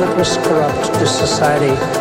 that was corrupt to society.